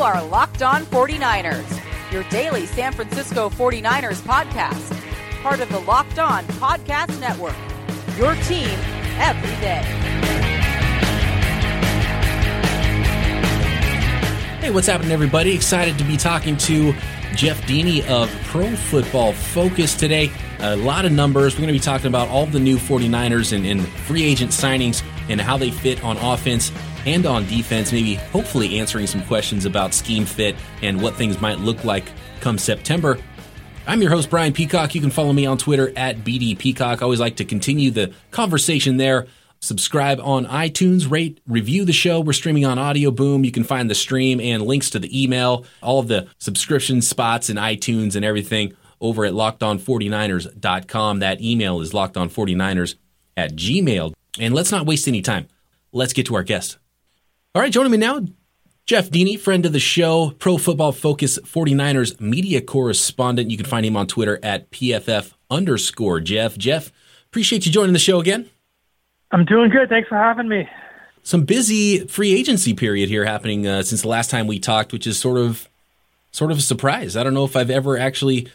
You are Locked On 49ers, your daily San Francisco 49ers podcast part of the Locked On Podcast Network. Your team every day. Hey, what's happening, everybody? Excited to be talking to Jeff Deeney of Pro Football Focus today. A lot of numbers. We're going to be talking about all the new 49ers and, and free agent signings and how they fit on offense and on defense, maybe hopefully answering some questions about scheme fit and what things might look like come September. I'm your host, Brian Peacock. You can follow me on Twitter at BD Peacock. I always like to continue the conversation there. Subscribe on iTunes, rate, review the show. We're streaming on Audio Boom. You can find the stream and links to the email, all of the subscription spots and iTunes and everything over at lockedon49ers.com. That email is lockedon49ers at gmail. And let's not waste any time. Let's get to our guest. All right, joining me now, Jeff Deeney, friend of the show, Pro Football Focus 49ers media correspondent. You can find him on Twitter at PFF underscore Jeff. Jeff, appreciate you joining the show again. I'm doing good. Thanks for having me. Some busy free agency period here happening uh, since the last time we talked, which is sort of sort of a surprise. I don't know if I've ever actually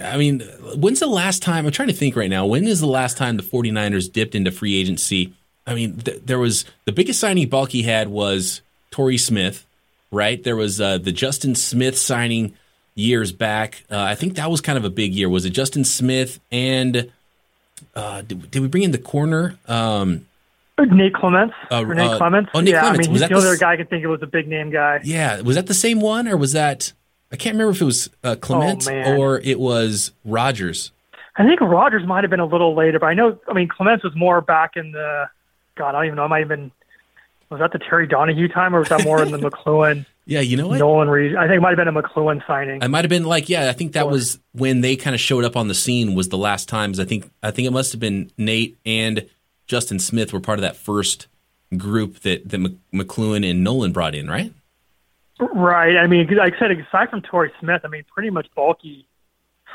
I mean, when's the last time? I'm trying to think right now. When is the last time the 49ers dipped into free agency? I mean, th- there was the biggest signing Baalke had was Torrey Smith right? There was uh, the Justin Smith signing years back. Uh, I think that was kind of a big year. Was it Justin Smith and uh, did, did, we bring in the corner? Um, Nate Clements. Uh, Nate uh, Clements. Oh, Nate yeah, Clements. I mean, was he's the other guy I could think of was a big name guy. Yeah, was that the same one or was that? I can't remember if it was uh, Clement oh, or it was Rogers. I think Rogers might have been a little later, but I know. I mean, Clements was more back in the. God, I don't even know. It might even was that the Terry Donahue time, or was that more in the McCloughan? Yeah, you know what? Nolan Reed. I think it might have been a McCloughan signing. I might have been like, yeah, I think that was when they kind of showed up on the scene. Was the last times I think I think it must have been Nate and Justin Smith were part of that first group that that McCloughan and Nolan brought in, right? Right. I mean, like I said, aside from Torrey Smith, I mean, pretty much Baalke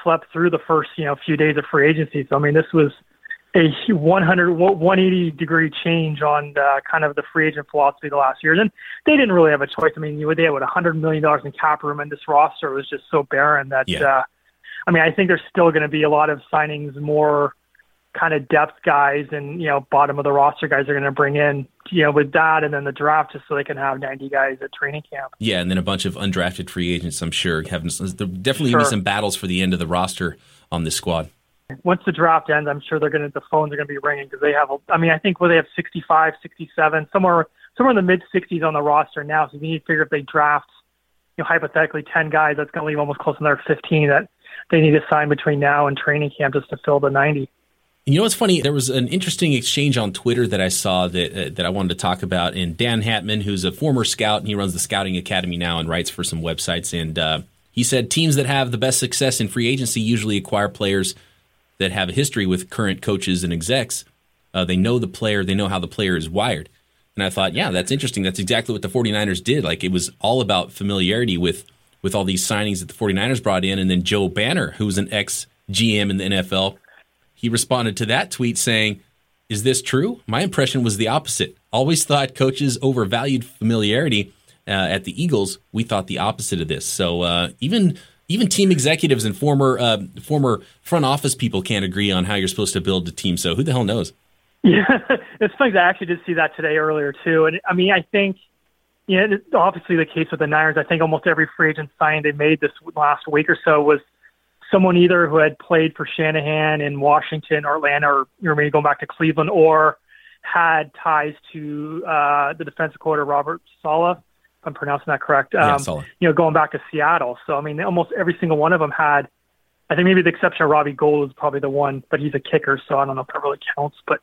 slept through the first you know few days of free agency. So I mean, this was a 100 180 degree change on uh, kind of the free agent philosophy the last years, and they didn't really have a choice. I mean, you they had what 100 million dollars in cap room, and this roster was just so barren that. Yeah. Uh, I mean, I think there's still going to be a lot of signings, more kind of depth guys, and you know, bottom of the roster guys are going to bring in, you know, with that, and then the draft just so they can have 90 guys at training camp. Yeah, and then a bunch of undrafted free agents. I'm sure having there definitely sure. be some battles for the end of the roster on this squad once the draft ends, I'm sure they're going to the phones are going to be ringing because they have. I mean, I think where they have 65, 67, somewhere somewhere in the mid 60s on the roster now. So you need to figure if they draft, you know, hypothetically 10 guys, that's going to leave almost close to another 15 that they need to sign between now and training camp just to fill the 90. You know what's funny? There was an interesting exchange on Twitter that I saw that uh, that I wanted to talk about. And Dan Hatman, who's a former scout, and he runs the Scouting Academy now and writes for some websites. And uh, he said teams that have the best success in free agency usually acquire players that have a history with current coaches and execs. Uh, they know the player, they know how the player is wired. And I thought, yeah, that's interesting. That's exactly what the 49ers did. Like it was all about familiarity with with all these signings that the 49ers brought in. And then Joe Banner, who was an ex GM in the NFL, he responded to that tweet saying, Is this true? My impression was the opposite. Always thought coaches overvalued familiarity. Uh, at the Eagles, we thought the opposite of this. So uh, even even team executives and former uh, former front office people can't agree on how you're supposed to build a team. So who the hell knows? Yeah, it's funny. I actually did see that today earlier too. And I mean, I think you know, obviously the case with the Niners. I think almost every free agent signing they made this last week or so was someone either who had played for Shanahan in Washington or Atlanta, or you know, maybe going back to Cleveland, or had ties to uh, the defensive coordinator Robert Saleh I'm pronouncing that correct. Um, yeah, you know, going back to Seattle. So I mean, almost every single one of them had. I think maybe the exception of Robbie Gould is probably the one, but he's a kicker, so I don't know if that really counts. But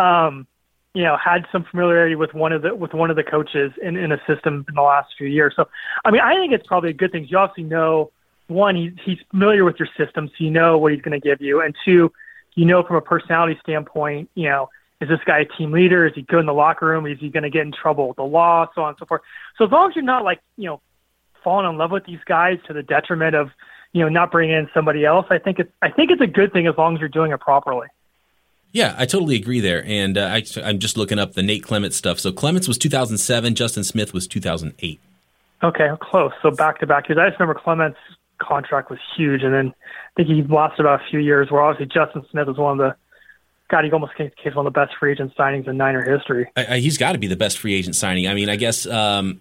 um, you know, had some familiarity with one of the with one of the coaches in, in a system in the last few years. So, I mean, I think it's probably a good thing. You obviously know one, he's he's familiar with your system, so you know what he's going to give you, and two, you know from a personality standpoint, you know, is this guy a team leader? Is he good in the locker room? Is he going to get in trouble with the law, so on and so forth. So as long as you're not like you know falling in love with these guys to the detriment of you know not bringing in somebody else, I think it's I think it's a good thing as long as you're doing it properly. Yeah, I totally agree there. And uh, I, I'm just looking up the Nate Clements stuff. So Clements was 2007, Justin Smith was 2008. Okay, close. So back to back years. I just remember Clements' contract was huge, and then I think he lasted about a few years. Where obviously Justin Smith was one of the God, he almost came, came one of the best free agent signings in Niner history. I, I, he's got to be the best free agent signing. I mean, I guess. Um,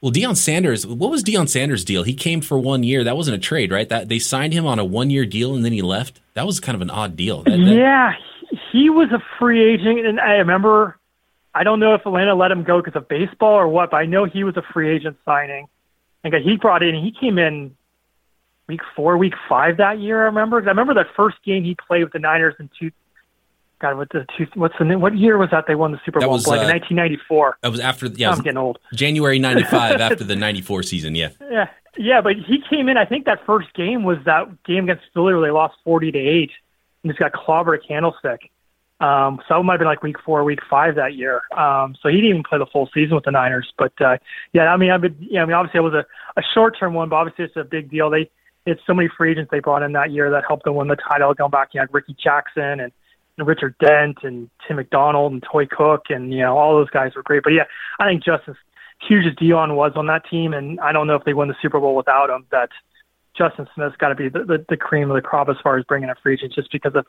well, Deion Sanders. What was Deion Sanders' deal? He came for one year. That wasn't a trade, right? That they signed him on a one-year deal and then he left. That was kind of an odd deal. That, that, yeah, he was a free agent, and I remember. I don't know if Atlanta let him go because of baseball or what, but I know he was a free agent signing. And he brought in, he came in week four, week five that year. I remember. I remember that first game he played with the Niners in two. God, what the two, what's the what year was that they won the Super Bowl? Was, like uh, in 1994. That was after. Yeah, I'm getting old. January '95 after the '94 season. Yeah. Yeah, yeah, but he came in. I think that first game was that game against Philly where they lost 40 to eight, and just got clobbered a candlestick. Um, so it might have been like week four, week five that year. Um, so he didn't even play the full season with the Niners. But uh, yeah, I mean, I've been, yeah, I mean, obviously it was a, a short term one, but obviously it's a big deal. They it's so many free agents they brought in that year that helped them win the title. Going back, you had Rickey Jackson and Richard Dent and Tim McDonald and Toi Cook and you know all those guys were great. But yeah, I think just as huge as Deion was on that team, and I don't know if they win the Super Bowl without him. That Justin Smith's got to be the, the the cream of the crop as far as bringing a free agent, just because of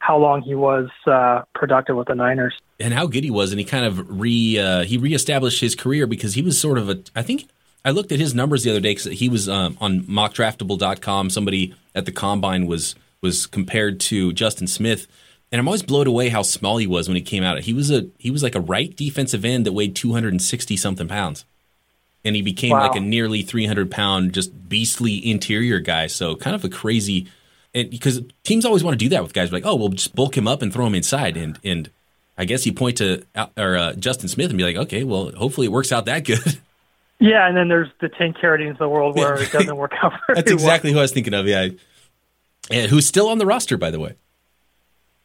how long he was uh, productive with the Niners and how good he was, and he kind of re uh, he reestablished his career because he was sort of a I think I looked at his numbers the other day because he was um, on mockdraftable.com. Somebody at the combine was was compared to Justin Smith, and I'm always blown away how small he was when he came out. He was a he was like a right defensive end that weighed 260 something pounds, and he became Wow. like a nearly 300 pound just beastly interior guy. So kind of a crazy. And because teams always want to do that with guys, like, oh, we'll just bulk him up and throw him inside, and and I guess you point to or uh, Justin Smith and be like, okay, well, hopefully it works out that good. Yeah, and then there's the Tank Carradines of the world where it doesn't work out very That's exactly who I was thinking of. Yeah, and who's still on the roster, by the way.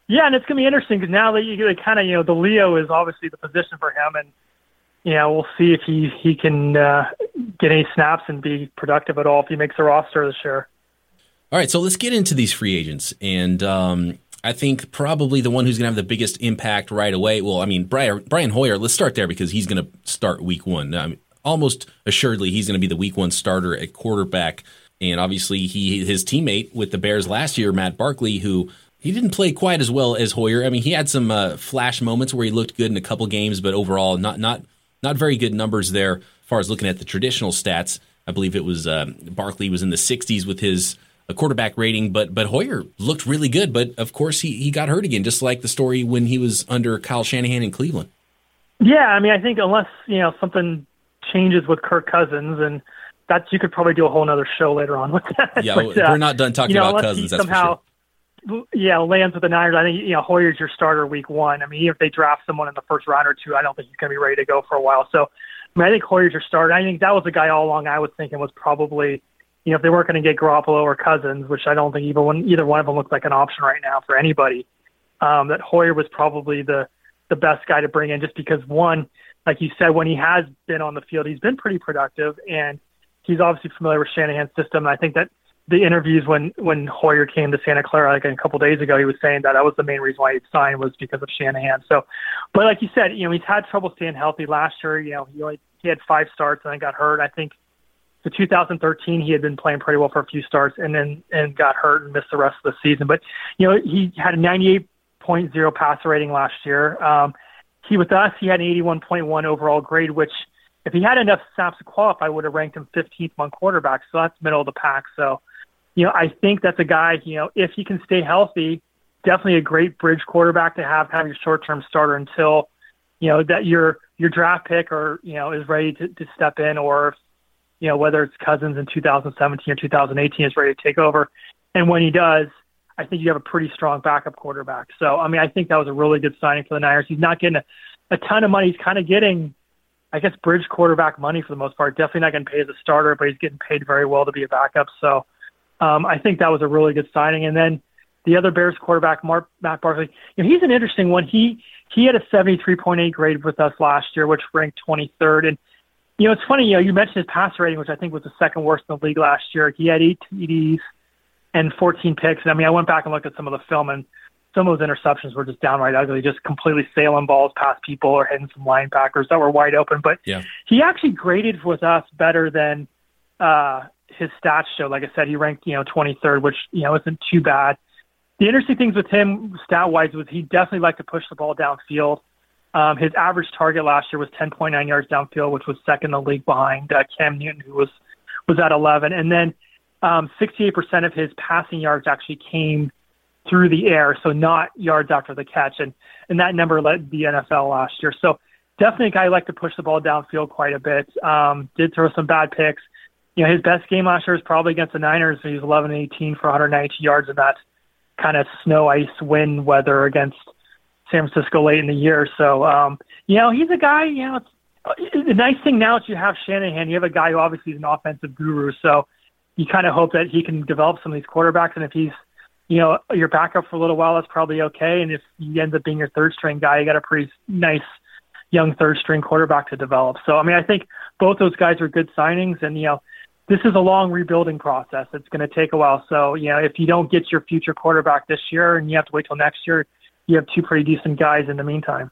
Yeah, and it's gonna be interesting because now that you kind of you know the Leo is obviously the position for him, and you know we'll see if he he can uh, get any snaps and be productive at all if he makes the roster this year. All right, so let's get into these free agents, and um, I think probably the one who's going to have the biggest impact right away. Well, I mean, Brian, Brian Hoyer. Let's start there because he's going to start Week One. I mean, almost assuredly, he's going to be the Week One starter at quarterback, and obviously, he his teammate with the Bears last year, Matt Barkley, who he didn't play quite as well as Hoyer. I mean, he had some uh, flash moments where he looked good in a couple games, but overall, not not not very good numbers there. As far as looking at the traditional stats, I believe it was um, Barkley was in the 60s with his uh, quarterback rating, but but Hoyer looked really good. But of course, he he got hurt again, just like the story when he was under Kyle Shanahan in Cleveland. Yeah, I mean, I think unless you know something changes with Kirk Cousins, and that's you could probably do a whole other show later on with that. Yeah, But, uh, we're not done talking you know, about Cousins. Somehow, sure. Yeah, lands with the Niners. I think you know Hoyer's your starter week one. I mean, if they draft someone in the first round or two, I don't think he's going to be ready to go for a while. So, I mean, I think Hoyer's your starter. I think that was the guy all along I was thinking was probably, you know, if they weren't going to get Garoppolo or Cousins, which I don't think even one either one of them looks like an option right now for anybody. Um, that Hoyer was probably the the best guy to bring in, just because one, like you said, when he has been on the field, he's been pretty productive, and he's obviously familiar with Shanahan's system. And I think that the interviews when when Hoyer came to Santa Clara like a couple days ago, he was saying that that was the main reason why he signed was because of Shanahan. So, but like you said, you know, he's had trouble staying healthy last year. You know, he only he had five starts and then got hurt. I think the 2013 he had been playing pretty well for a few starts and then and got hurt and missed the rest of the season. But you know, he had a 98.0 passer rating last year. Um, he with us he had an 81.1 overall grade, which if he had enough snaps to qualify, would have ranked him 15th among quarterbacks. So that's middle of the pack. So, you know, I think that's a guy. You know, if he can stay healthy, definitely a great bridge quarterback to have have your short term starter until you know that your your draft pick or you know is ready to, to step in, or you know whether it's Cousins in 2017 or 2018 is ready to take over. And when he does, I think you have a pretty strong backup quarterback. So, I mean, I think that was a really good signing for the Niners. He's not getting a a ton of money. He's kind of getting, I guess, bridge quarterback money for the most part. Definitely not getting paid as a starter, but he's getting paid very well to be a backup. So um, I think that was a really good signing. And then the other Bears quarterback, Mark, Matt Barkley, you know, he's an interesting one. He he had a 73.8 grade with us last year, which ranked 23rd. And you know, it's funny. You know, you mentioned his passer rating, which I think was the second worst in the league last year. He had eight TDs and 14 picks. And I mean, I went back and looked at some of the film, and some of those interceptions were just downright ugly, just completely sailing balls past people or hitting some linebackers that were wide open. But yeah. he actually graded with us better than uh, his stats show. Like I said, he ranked you know 23rd, which you know isn't too bad. The interesting things with him stat wise was he definitely liked to push the ball downfield. Um, his average target last year was 10.9 yards downfield, which was second in the league behind uh, Cam Newton, who was was at 11. And then um, 68% of his passing yards actually came through the air, so not yards after the catch, and and that number led the NFL last year. So definitely a guy who liked to push the ball downfield quite a bit. Um, did throw some bad picks. You know, his best game last year was probably against the Niners. He was 11 18 for 190 yards in that kind of snow, ice, wind weather against San Francisco late in the year. So, um, you know, he's a guy, you know, it's, the nice thing now is you have Shanahan. You have a guy who obviously is an offensive guru. So you kind of hope that he can develop some of these quarterbacks. And if he's, you know, your backup for a little while, that's probably okay. And if he ends up being your third string guy, you got a pretty nice young third string quarterback to develop. So, I mean, I think both those guys are good signings. And, you know, this is a long rebuilding process. It's going to take a while. So, you know, if you don't get your future quarterback this year and you have to wait till next year, you have two pretty decent guys in the meantime.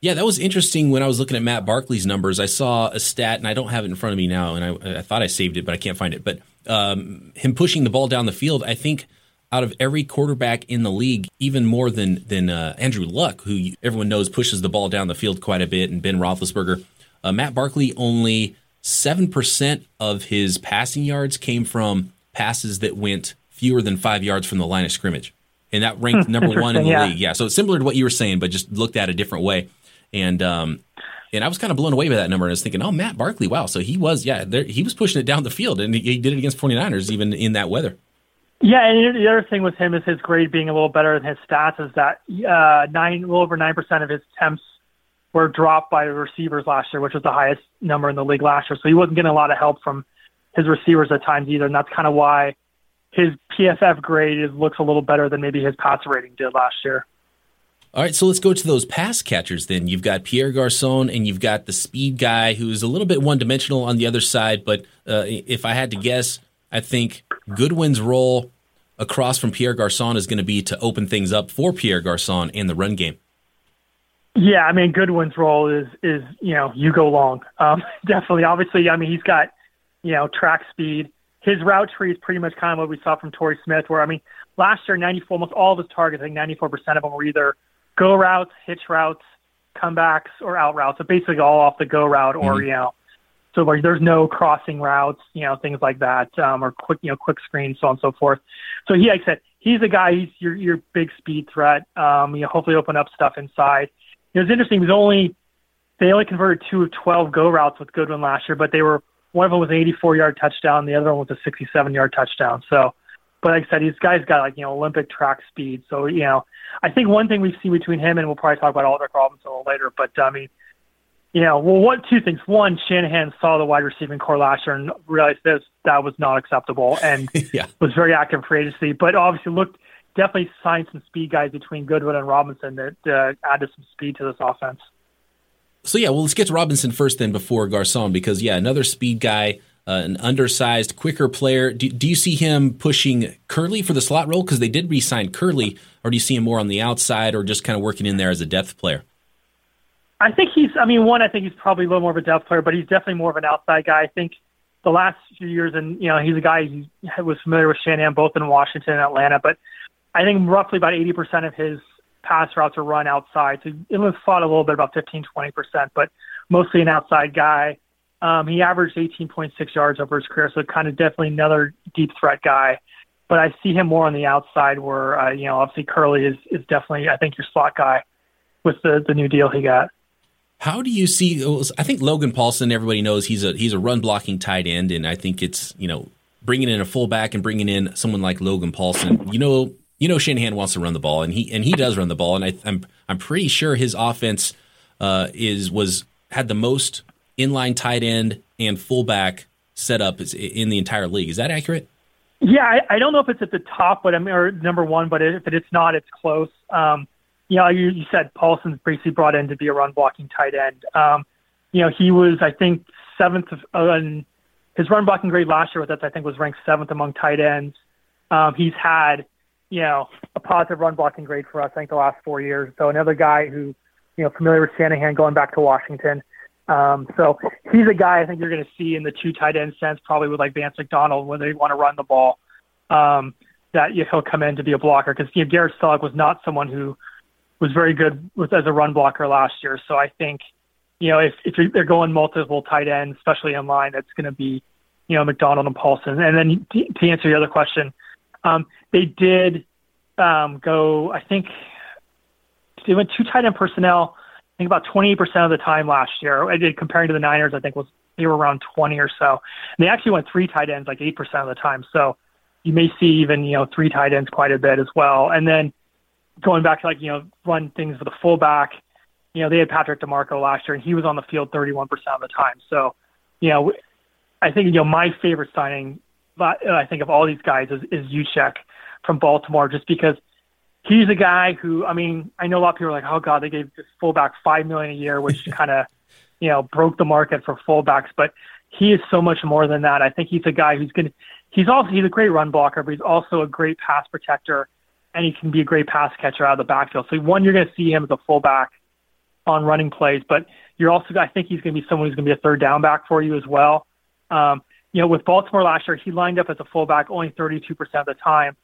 Yeah, that was interesting when I was looking at Matt Barkley's numbers. I saw a stat, and I don't have it in front of me now, and I, I thought I saved it, but I can't find it. But um, him pushing the ball down the field, I think out of every quarterback in the league, even more than than uh, Andrew Luck, who everyone knows pushes the ball down the field quite a bit, and Ben Roethlisberger, uh, Matt Barkley only seven percent of his passing yards came from passes that went fewer than five yards from the line of scrimmage and that ranked number one in the yeah. league. Yeah, so it's similar to what you were saying, but just looked at a different way. And um, and I was kind of blown away by that number. And I was thinking, oh, Matt Barkley, wow. So he was, yeah, there, he was pushing it down the field, and he, he did it against 49ers even in that weather. Yeah, and the other thing with him is his grade being a little better than his stats is that uh, nine, a little over nine percent of his attempts were dropped by receivers last year, which was the highest number in the league last year. So he wasn't getting a lot of help from his receivers at times either, and that's kind of why his PFF grade is, looks a little better than maybe his passer rating did last year. All right, so let's go to those pass catchers then. You've got Pierre Garcon and you've got the speed guy who's a little bit one dimensional on the other side. But uh, if I had to guess, I think Goodwin's role across from Pierre Garcon is going to be to open things up for Pierre Garcon in the run game. Yeah, I mean Goodwin's role is is you know you go long. Um, definitely, obviously, I mean he's got you know track speed his route tree is pretty much kind of what we saw from Torrey Smith, where I mean, last year, 94, almost all of his targets, I think 94% of them were either go routes, hitch routes, comebacks, or out routes. So basically, all off the go route, or mm-hmm. you know, so like there's no crossing routes, you know, things like that, um, or quick, you know, quick screens, so on and so forth. So he, like I said, he's a guy. He's your your big speed threat. Um, you know, hopefully open up stuff inside. It was interesting. Was only they only converted two of 12 go routes with Goodwin last year, but they were one of them was an 84 yard touchdown. The other one was a 67 yard touchdown. So, but like I said, these guys got like, you know, Olympic track speed. So, you know, I think one thing we've seen between him and we'll probably talk about Aldrick Robinson a little later, but I mean, you know, well, what two things? One, Shanahan saw the wide receiving core last year and realized this that was not acceptable and yeah. was very active for agency. But obviously, looked definitely signed some speed guys between Goodwin and Robinson that uh, added some speed to this offense. So yeah, well, let's get to Robinson first then before Garcon because yeah, another speed guy, uh, an undersized, quicker player. Do, do, you see him pushing Kerley for the slot role because they did re-sign Kerley, or do you see him more on the outside or just kind of working in there as a depth player? I think he's. I mean, one, I think he's probably a little more of a depth player, but he's definitely more of an outside guy. I think the last few years, and you know, he's a guy who was familiar with Shanahan both in Washington and Atlanta, but I think roughly about 80% of his pass routes are run outside. So it was fought a little bit about 15, 20%, but mostly an outside guy. Um, he averaged 18.6 yards over his career, so kind of definitely another deep threat guy. But I see him more on the outside, where uh, you know obviously Kerley is is definitely I think your slot guy with the the new deal he got. How do you see? I think Logan Paulsen. Everybody knows he's a he's a run blocking tight end, and I think it's you know bringing in a fullback and bringing in someone like Logan Paulsen. You know you know Shanahan wants to run the ball, and he and he does run the ball, and I, am I'm, I'm pretty sure his offense uh, is was had the most inline tight end and fullback setup in the entire league. Is that accurate? Yeah, I, I don't know if it's at the top, but I mean, or number one, but if it's not, it's close. Um, you know, you, you said Paulsen's basically brought in to be a run blocking tight end. Um, you know, he was, I think, seventh of, uh, his run blocking grade last year with us, I think, was ranked seventh among tight ends. Um, he's had, you know, a positive run blocking grade for us, I think, the last four years. So another guy who, you know, familiar with Shanahan going back to Washington. Um, so he's a guy I think you're going to see in the two tight end sense, probably with like Vance McDonald when they want to run the ball. Um, that he'll come in to be a blocker because you know, Garrett Celek was not someone who was very good with as a run blocker last year. So I think, you know, if if they're going multiple tight ends, especially in line, it's going to be, you know, McDonald and Paulsen. And then to, to answer the other question, um, they did um, go. I think they went two tight end personnel. I think about 28% of the time last year. I did comparing to the Niners. I think was they were around 20 or so. And they actually went three tight ends like 8% of the time. So you may see even you know three tight ends quite a bit as well. And then going back to like you know run things with a fullback. You know they had Patrick DiMarco last year, and he was on the field 31% of the time. So, you know, I think you know my favorite signing, I think of all these guys is, is Juszczyk from Baltimore, just because he's a guy who I mean I know a lot of people are like, oh god, they gave this fullback five million a year, which kind of you know broke the market for fullbacks, but he is so much more than that. I think he's a guy who's going to he's also he's a great run blocker, but he's also a great pass protector and he can be a great pass catcher out of the backfield. So one, you're going to see him as a fullback on running plays, but you're also, I think he's going to be someone who's going to be a third down back for you as well. Um, you know, with Baltimore last year, he lined up as a fullback only 32% of the time.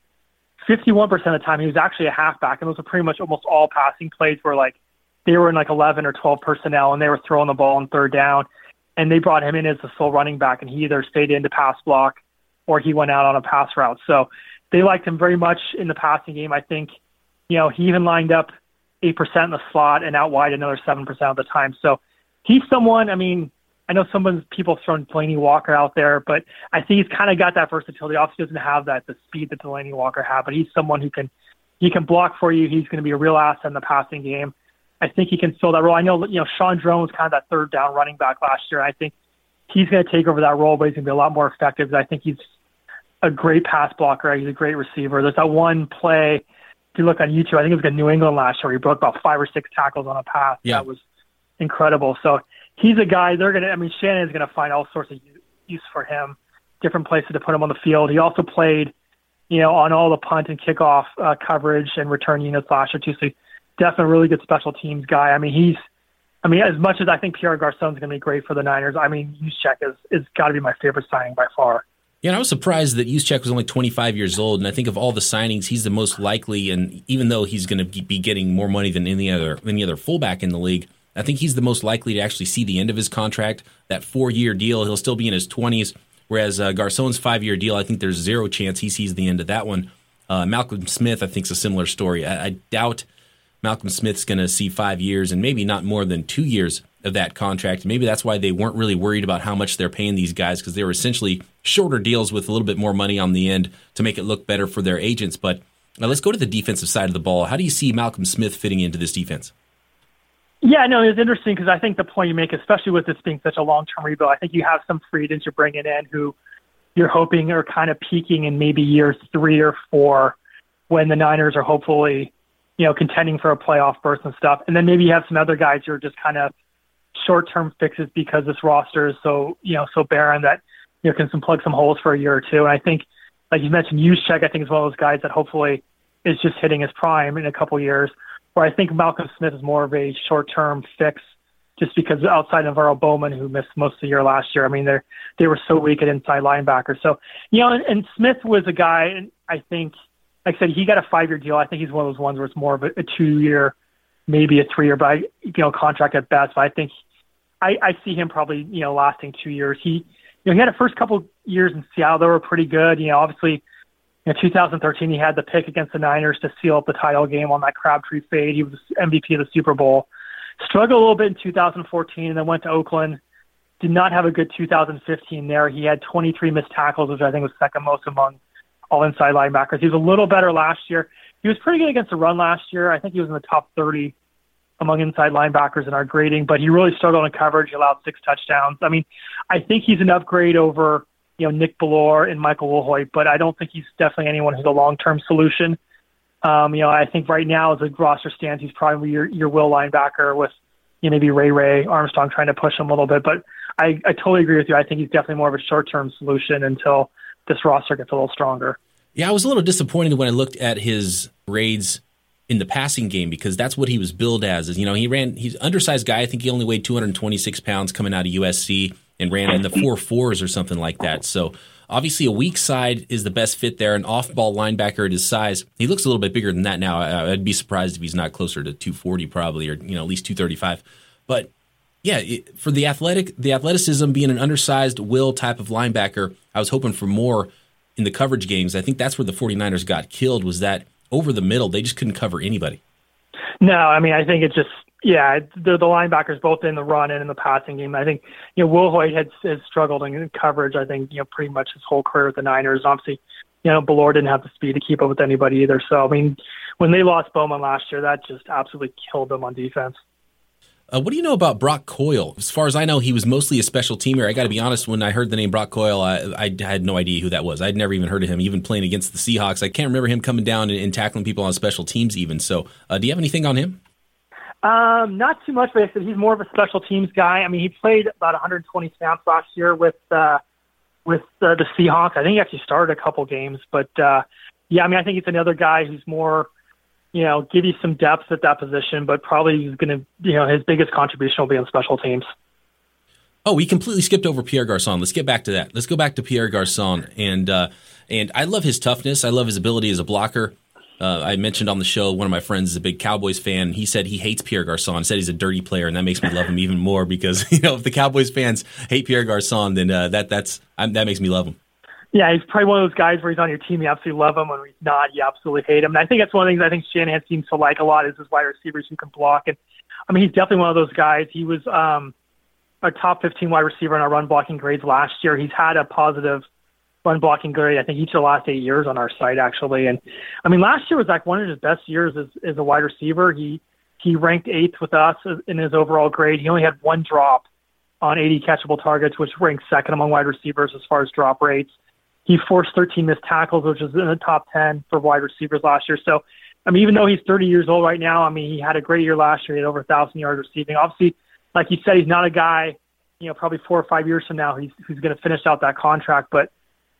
51% of the time, he was actually a halfback, and those were pretty much almost all passing plays where like they were in like 11 or 12 personnel and they were throwing the ball on third down, and they brought him in as the sole running back, and he either stayed in to pass block or he went out on a pass route. So they liked him very much in the passing game. I think, you know, he even lined up 8% in the slot and out wide another 7% of the time. So he's someone, I mean, I know some people have thrown Delanie Walker out there, but I think he's kind of got that versatility. Obviously, doesn't have that the speed that Delanie Walker had, but he's someone who can he can block for you. He's going to be a real asset in the passing game. I think he can fill that role. I know you know Shaun Draughn was kind of that third down running back last year. I think he's going to take over that role, but he's going to be a lot more effective. I think he's a great pass blocker. He's a great receiver. There's that one play. If you look on YouTube, I think it was in New England last year. He broke about five or six tackles on a pass. Yeah. That was incredible. So he's a guy. They're gonna. I mean, Shannon's gonna find all sorts of use for him, different places to put him on the field. He also played, you know, on all the punt and kickoff uh, coverage and return units last year too. So definitely a really good special teams guy. I mean, he's. I mean, as much as I think Pierre Garcon's going to be great for the Niners, I mean, Juszczyk is is got to be my favorite signing by far. Yeah, and I was surprised that Juszczyk was only 25 years old, and I think of all the signings, he's the most likely. And even though he's going to be getting more money than any other any other fullback in the league, I think he's the most likely to actually see the end of his contract. That four year deal, he'll still be in his 20s. Whereas uh, Garcon's five year deal, I think there's zero chance he sees the end of that one. Uh, Malcolm Smith, I think, is a similar story. I, I doubt Malcolm Smith's going to see five years and maybe not more than two years of that contract. Maybe that's why they weren't really worried about how much they're paying these guys because they were essentially shorter deals with a little bit more money on the end to make it look better for their agents. But uh, let's go to the defensive side of the ball. How do you see Malcolm Smith fitting into this defense? Yeah, no, it's interesting because I think the point you make, especially with this being such a long-term rebuild, I think you have some free agents you're bringing in who you're hoping are kind of peaking in maybe years three or four when the Niners are hopefully, you know, contending for a playoff berth and stuff. And then maybe you have some other guys who are just kind of short-term fixes because this roster is so, you know, so barren that you know, can some plug some holes for a year or two. And I think, like you mentioned, Juszczyk, I think is one of those guys that hopefully is just hitting his prime in a couple years. Where I think Malcolm Smith is more of a short-term fix, just because outside of Earl Bowman, who missed most of the year last year, I mean they they were so weak at inside linebacker. So you know, and, and Smith was a guy, and I think, like I said, he got a five-year deal. I think he's one of those ones where it's more of a, a two-year, maybe a three-year, but I, you know, contract at best. But I think I, I see him probably you know lasting two years. He you know, he had a first couple years in Seattle that were pretty good. You know, obviously, in 2013 he had the pick against the Niners to seal up the title game on that Crabtree fade. He was MVP of the Super Bowl. Struggled a little bit in 2014, and then went to Oakland. Did not have a good 2015 there. He had 23 missed tackles, which I think was second most among all inside linebackers. He was a little better last year. He was pretty good against the run last year. I think he was in the top 30 among inside linebackers in our grading, but he really struggled in coverage. He allowed six touchdowns. I mean, I think he's an upgrade over you know Nick Bellore and Michael Wilhoite, but I don't think he's definitely anyone who's a long term solution. Um, you know, I think right now as the roster stands, he's probably your your will linebacker with you know, maybe Ray Ray Armstrong trying to push him a little bit. But I, I totally agree with you. I think he's definitely more of a short term solution until this roster gets a little stronger. Yeah, I was a little disappointed when I looked at his grades in the passing game because that's what he was billed as. Is you know he ran he's undersized guy. I think he only weighed 226 pounds coming out of USC and ran in the four fours or something like that. So obviously a weak side is the best fit there. An off ball linebacker at his size. He looks a little bit bigger than that now. I'd be surprised if he's not closer to 240 probably or you know at least 235. But yeah, it, for the athletic, the athleticism being an undersized will type of linebacker, I was hoping for more in the coverage games. I think that's where the 49ers got killed was that over the middle, they just couldn't cover anybody. No, I mean, I think it just, yeah, the, the linebackers both in the run and in the passing game. I think, you know, Wilhoite has, has struggled in coverage, I think, you know, pretty much his whole career with the Niners. Obviously, you know, Bellore didn't have the speed to keep up with anybody either. So, I mean, when they lost Bowman last year, that just absolutely killed them on defense. Uh, what do you know about Brock Coyle? As far as I know, he was mostly a special teamer. I got to be honest, when I heard the name Brock Coyle, I, I, had no idea who that was. I'd never even heard of him, even playing against the Seahawks. I can't remember him coming down and, and tackling people on special teams, even. So, uh, do you have anything on him? Um, not too much, but I said he's more of a special teams guy. I mean, he played about 120 snaps last year with uh, with uh, the Seahawks. I think he actually started a couple games, but uh, yeah, I mean, I think it's another guy who's more you know, give you some depth at that position, but probably he's going to, you know, his biggest contribution will be on special teams. Oh, we completely skipped over Pierre Garcon. Let's get back to that. Let's go back to Pierre Garcon, and uh, and I love his toughness. I love his ability as a blocker. Uh, I mentioned on the show one of my friends is a big Cowboys fan. He said he hates Pierre Garcon. Said he's a dirty player, and that makes me love him even more because you know if the Cowboys fans hate Pierre Garcon, then uh, that that's I'm, that makes me love him. Yeah, he's probably one of those guys where he's on your team, you absolutely love him. When he's not, you absolutely hate him. And I think that's one of the things I think Shanahan seems to like a lot is his wide receivers who can block. And I mean, he's definitely one of those guys. He was um, a top 15 wide receiver in our run blocking grades last year. He's had a positive run blocking grade, I think, each of the last eight years on our site, actually. And I mean, last year was like one of his best years as, as a wide receiver. He he ranked eighth with us in his overall grade. He only had one drop on 80 catchable targets, which ranks second among wide receivers as far as drop rates. He forced 13 missed tackles, which is in the top 10 for wide receivers last year. So, I mean, even though he's 30 years old right now, I mean, he had a great year last year. He had over 1,000 yards receiving. Obviously, like you said, he's not a guy, you know, probably four or five years from now, he's, who's going to finish out that contract. But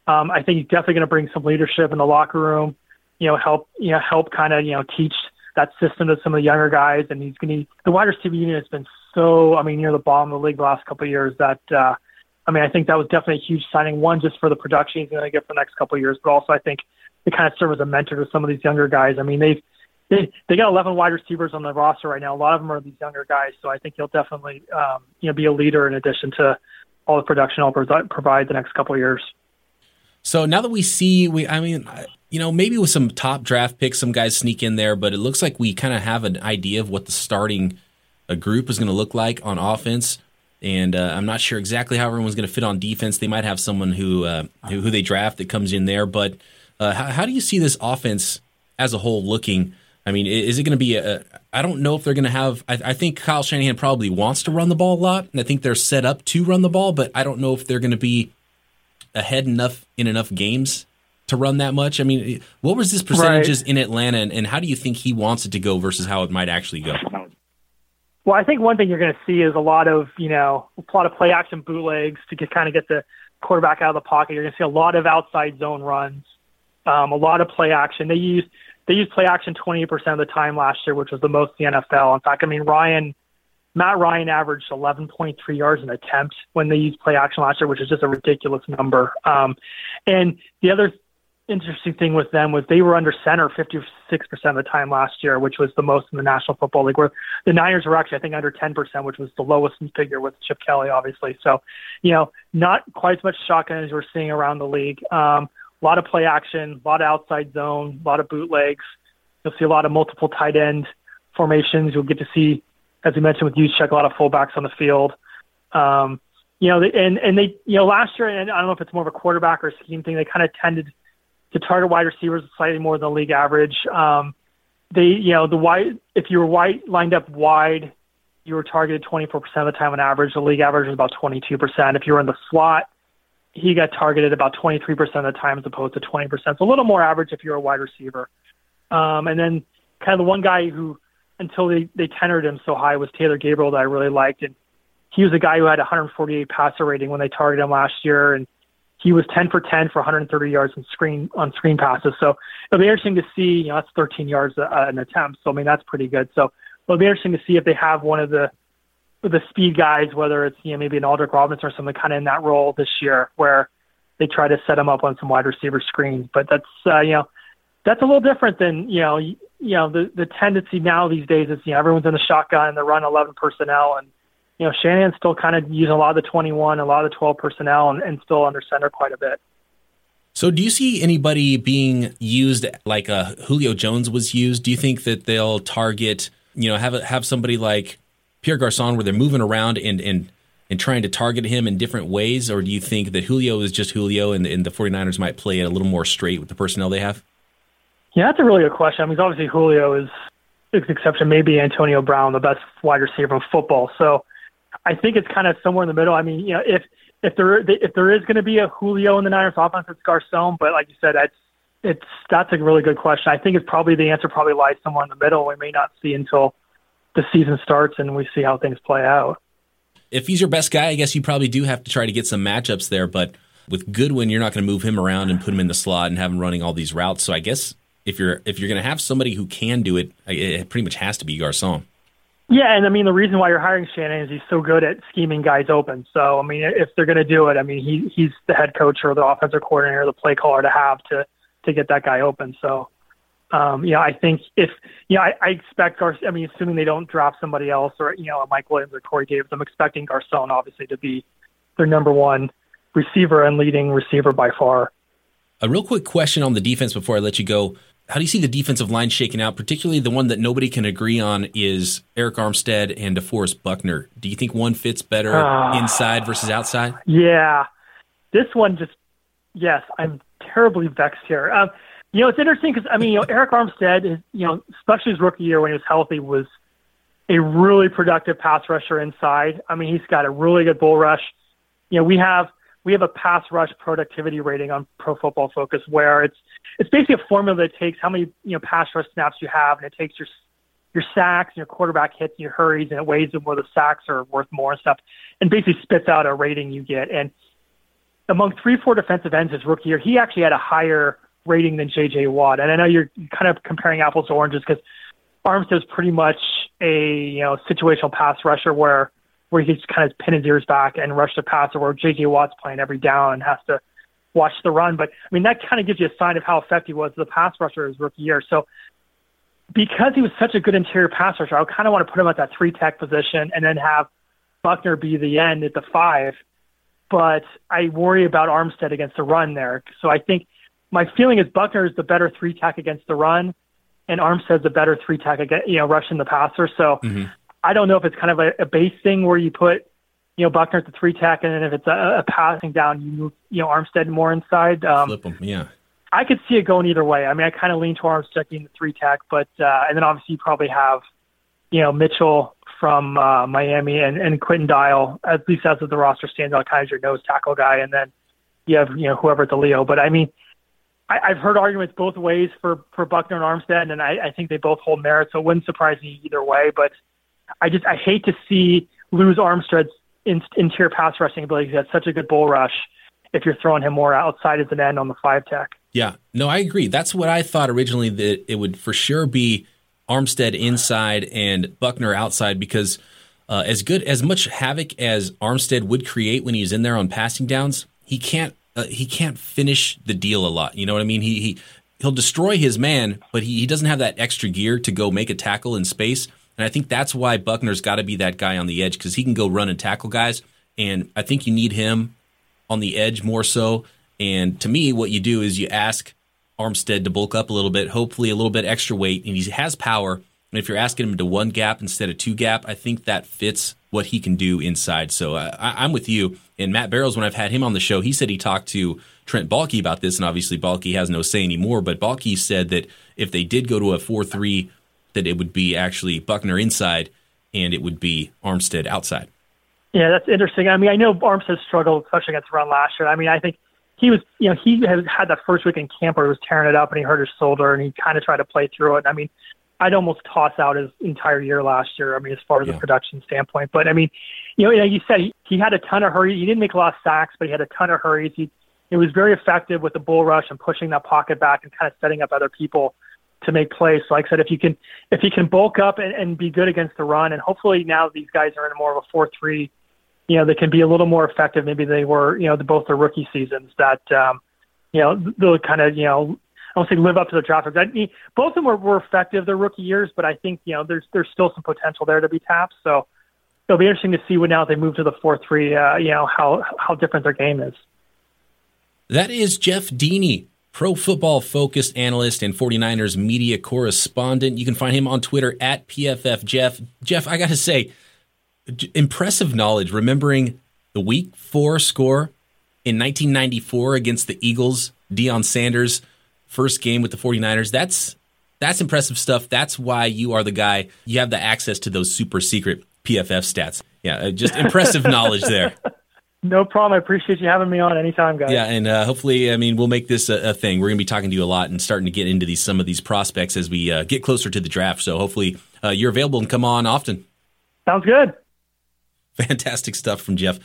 um, I think he's definitely going to bring some leadership in the locker room, you know, help, you know, help kind of, you know, teach that system to some of the younger guys. And he's going to, the wide receiver unit has been so, I mean, near the bottom of the league the last couple of years that, uh, I mean, I think that was definitely a huge signing. One, just for the production he's going to get for the next couple of years, but also I think to kind of serve as a mentor to some of these younger guys. I mean, they've they they got 11 wide receivers on the roster right now. A lot of them are these younger guys, so I think he'll definitely um, you know be a leader in addition to all the production he'll provide the next couple of years. So now that we see, we I mean, you know, maybe with some top draft picks, some guys sneak in there, but it looks like we kind of have an idea of what the starting a group is going to look like on offense and uh, I'm not sure exactly how everyone's going to fit on defense. They might have someone who uh, who, who, they draft that comes in there, but uh, how, how, do you see this offense as a whole looking? I mean, is it going to be a? I don't know if they're going to have. I, I, think Kyle Shanahan probably wants to run the ball a lot, and I think they're set up to run the ball, but I don't know if they're going to be ahead enough in enough games to run that much. I mean, what was his percentages right. in Atlanta, and, and how do you think he wants it to go versus how it might actually go? Well, I think one thing you're going to see is a lot of, you know, a lot of play action bootlegs to get, kind of get the quarterback out of the pocket. You're going to see a lot of outside zone runs, um, a lot of play action. They use they used play action 28% of the time last year, which was the most in the NFL. In fact, I mean Ryan, Matt Ryan averaged 11.3 yards an attempt when they used play action last year, which is just a ridiculous number. Um, and the other interesting thing with them was they were under center 56% of the time last year, which was the most in the National Football League. Where the Niners were actually, I think, under 10%, which was the lowest figure with Chip Kelly, obviously. So, you know, not quite as much shotgun as we're seeing around the league. Um, a lot of play action, a lot of outside zone, a lot of bootlegs. You'll see a lot of multiple tight end formations. You'll get to see, as we mentioned with Juszczyk, a lot of fullbacks on the field. Um, you know, and and they, you know, last year, and I don't know if it's more of a quarterback or scheme thing. They kind of tended to target wide receivers slightly more than the league average. Um, they, you know, the wide, if you were wide lined up wide, you were targeted 24% of the time on average. The league average was about 22%. If you were in the slot, he got targeted about 23% of the time as opposed to 20%. So a little more average if you're a wide receiver. Um, and then kind of the one guy who, until they, they tenured him so high, was Taylor Gabriel that I really liked. And he was a guy who had 148 passer rating when they targeted him last year. And he was 10 for 10 for 130 yards on screen on screen passes. So it'll be interesting to see. You know, that's 13 yards uh, an attempt. So I mean, that's pretty good. So it'll be interesting to see if they have one of the the speed guys, whether it's you know maybe an Aldrick Robinson or something, kind of in that role this year, where they try to set him up on some wide receiver screens. But that's uh, you know that's a little different than you know you, know the the tendency now these days is you know everyone's in the shotgun and they run 11 personnel and you know Shannon's still kind of using a lot of the 21, a lot of the 12 personnel, and, and still under center quite a bit. So, do you see anybody being used like uh, Julio Jones was used? Do you think that they'll target, you know, have a, have somebody like Pierre Garcon where they're moving around and and and trying to target him in different ways, or do you think that Julio is just Julio and, and the 49ers might play it a little more straight with the personnel they have? Yeah, that's a really good question. I mean, obviously Julio is, an exception. Maybe Antonio Brown, the best wide receiver in football. So I think it's kind of somewhere in the middle. I mean, you know, if if there if there is going to be a Julio in the Niners offense, it's Garcon. But like you said, it's it's that's a really good question. I think it's probably the answer probably lies somewhere in the middle. We may not see until the season starts and we see how things play out. If he's your best guy, I guess you probably do have to try to get some matchups there. But with Goodwin, you're not going to move him around and put him in the slot and have him running all these routes. So I guess if you're if you're going to have somebody who can do it, it pretty much has to be Garcon. Yeah, and I mean the reason why you're hiring Shannon is he's so good at scheming guys open. So I mean, if they're going to do it, I mean he he's the head coach or the offensive coordinator, or the play caller to have to to get that guy open. So um, you know, I think if you know, I, I expect Garcon. I mean, assuming they don't drop somebody else or you know, Mike Williams or Corey Davis, I'm expecting Garcon obviously to be their number one receiver and leading receiver by far. A real quick question on the defense before I let you go. How do you see the defensive line shaking out? Particularly the one that nobody can agree on is Arik Armstead and DeForest Buckner. Do you think one fits better uh, inside versus outside? Yeah, this one just yes, I'm terribly vexed here. Um, you know, it's interesting because I mean, you know, Arik Armstead is you know, especially his rookie year when he was healthy, was a really productive pass rusher inside. I mean, he's got a really good bull rush. You know, we have we have a pass rush productivity rating on Pro Football Focus where it's it's basically a formula that takes how many you know pass rush snaps you have, and it takes your your sacks and your quarterback hits and your hurries, and it weighs them where the sacks are worth more and stuff, and basically spits out a rating you get. And among three, four defensive ends his rookie year, he actually had a higher rating than J.J. Watt. And I know you're kind of comparing apples to oranges because Armstead's pretty much a you know situational pass rusher where where he just kind of pin his ears back and rush the passer, where J.J. Watt's playing every down and has to watch the run. But I mean, that kind of gives you a sign of how effective he was as a pass rusher his rookie year. So because he was such a good interior pass rusher, I kind of want to put him at that three tech position and then have Buckner be the end at the five. But I worry about Armstead against the run there. So I think my feeling is Buckner is the better three tech against the run, and Armstead's the better three tech against you know rushing the passer. So mm-hmm. I don't know if it's kind of a, a base thing where you put, you know, Buckner at the three tech, and then if it's a, a passing down, you move, you know, Armstead more inside. Um, Flip them, yeah. I could see it going either way. I mean, I kind of lean towards checking the three tech, but uh, and then obviously you probably have, you know, Mitchell from uh, Miami and, and Quinton Dial, at least as of the roster stands out, kind of your nose tackle guy, and then you have you know whoever at the Leo. But I mean, I, I've heard arguments both ways for for Buckner and Armstead, and I, I think they both hold merit. So it wouldn't surprise me either way. But I just I hate to see lose Armstead's in, interior pass rushing ability. He has such a good bull rush. If you're throwing him more outside as an end on the five tech. Yeah, no, I agree. That's what I thought originally that it would for sure be Armstead inside and Buckner outside because uh, as good as much havoc as Armstead would create when he's in there on passing downs, he can't uh, he can't finish the deal a lot. You know what I mean? He he he'll destroy his man, but he, he doesn't have that extra gear to go make a tackle in space. And I think that's why Buckner's got to be that guy on the edge because he can go run and tackle guys. And I think you need him on the edge more so. And to me, what you do is you ask Armstead to bulk up a little bit, hopefully a little bit extra weight, and he has power. And if you're asking him to one gap instead of two gap, I think that fits what he can do inside. So uh, I, am with you. And Matt Barrows, when I've had him on the show, he said he talked to Trent Baalke about this, and obviously Baalke has no say anymore. But Baalke said that if they did go to a 4 3 that it would be actually Buckner inside and it would be Armstead outside. Yeah, that's interesting. I mean, I know Armstead struggled, especially against run last year. I mean, I think he was, you know, he had had that first week in camp where he was tearing it up and he hurt his shoulder and he kind of tried to play through it. I mean, I'd almost toss out his entire year last year. I mean, as far as yeah. the production standpoint, but I mean, you know, like you said, he, he had a ton of hurries. He didn't make a lot of sacks, but he had a ton of hurries. He, it was very effective with the bull rush and pushing that pocket back and kind of setting up other people to make plays. So like I said, if you can, if he can bulk up and, and be good against the run, and hopefully now these guys are in more of a four-three you know, they can be a little more effective. Maybe they were, you know, the, both their rookie seasons that, um, you know, they'll kind of, you know, I don't say live up to the draft. I mean, both of them were, were effective their rookie years, but I think you know there's there's still some potential there to be tapped. So it'll be interesting to see when now they move to the four three. Uh, you know how how different their game is. That is Jeff Deeney, pro football focused analyst and 49ers media correspondent. You can find him on Twitter at PFF Jeff. Jeff, I got to say, impressive knowledge remembering the week four score in 1994 against the Eagles, Deion Sanders' first game with the 49ers. That's that's impressive stuff. That's why you are the guy. You have the access to those super secret PFF stats. Yeah, uh, just impressive knowledge there. No problem. I appreciate you having me on anytime, guys. Yeah, and uh, hopefully, I mean, we'll make this a, a thing. We're going to be talking to you a lot and starting to get into these some of these prospects as we uh, get closer to the draft. So hopefully, uh, you're available and come on often. Sounds good. Fantastic stuff from Jeff.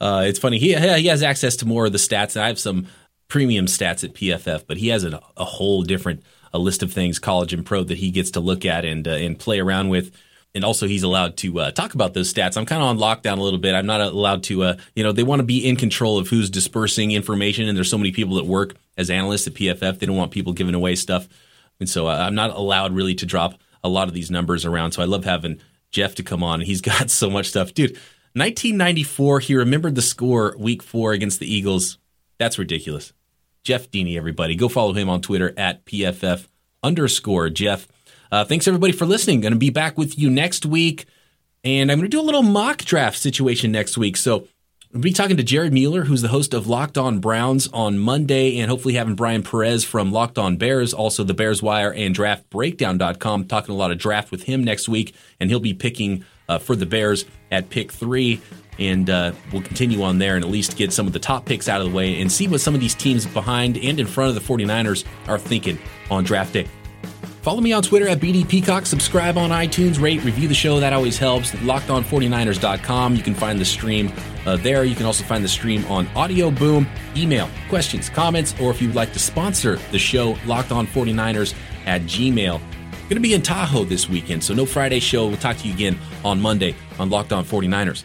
Uh, it's funny he he has access to more of the stats. I have some premium stats at PFF, but he has a, a whole different a list of things, college and pro, that he gets to look at and uh, and play around with. And also, he's allowed to uh, talk about those stats. I'm kind of on lockdown a little bit. I'm not allowed to, uh, you know, they want to be in control of who's dispersing information. And there's so many people that work as analysts at PFF. They don't want people giving away stuff. And so uh, I'm not allowed really to drop a lot of these numbers around. So I love having Jeff to come on. He's got so much stuff. Dude, 1994, he remembered the score week four against the Eagles. That's ridiculous. Jeff Deeney, everybody. Go follow him on Twitter at PFF underscore Jeff. Uh, thanks, everybody, for listening. Going to be back with you next week. And I'm going to do a little mock draft situation next week. So We'll be talking to Jared Mueller, who's the host of Locked On Browns on Monday, and hopefully having Brian Perez from Locked On Bears, also the Bears Wire and DraftBreakdown.com, talking a lot of draft with him next week, and he'll be picking uh, for the Bears at pick three. And uh, we'll continue on there and at least get some of the top picks out of the way and see what some of these teams behind and in front of the 49ers are thinking on draft day. Follow me on Twitter at BD Peacock. Subscribe on iTunes, rate, review the show. That always helps. LockedOn49ers.com. You can find the stream uh, there. You can also find the stream on Audioboom. Email questions, comments, or if you'd like to sponsor the show, LockedOn49ers at Gmail. Going to be in Tahoe this weekend, so no Friday show. We'll talk to you again on Monday on Locked On 49ers.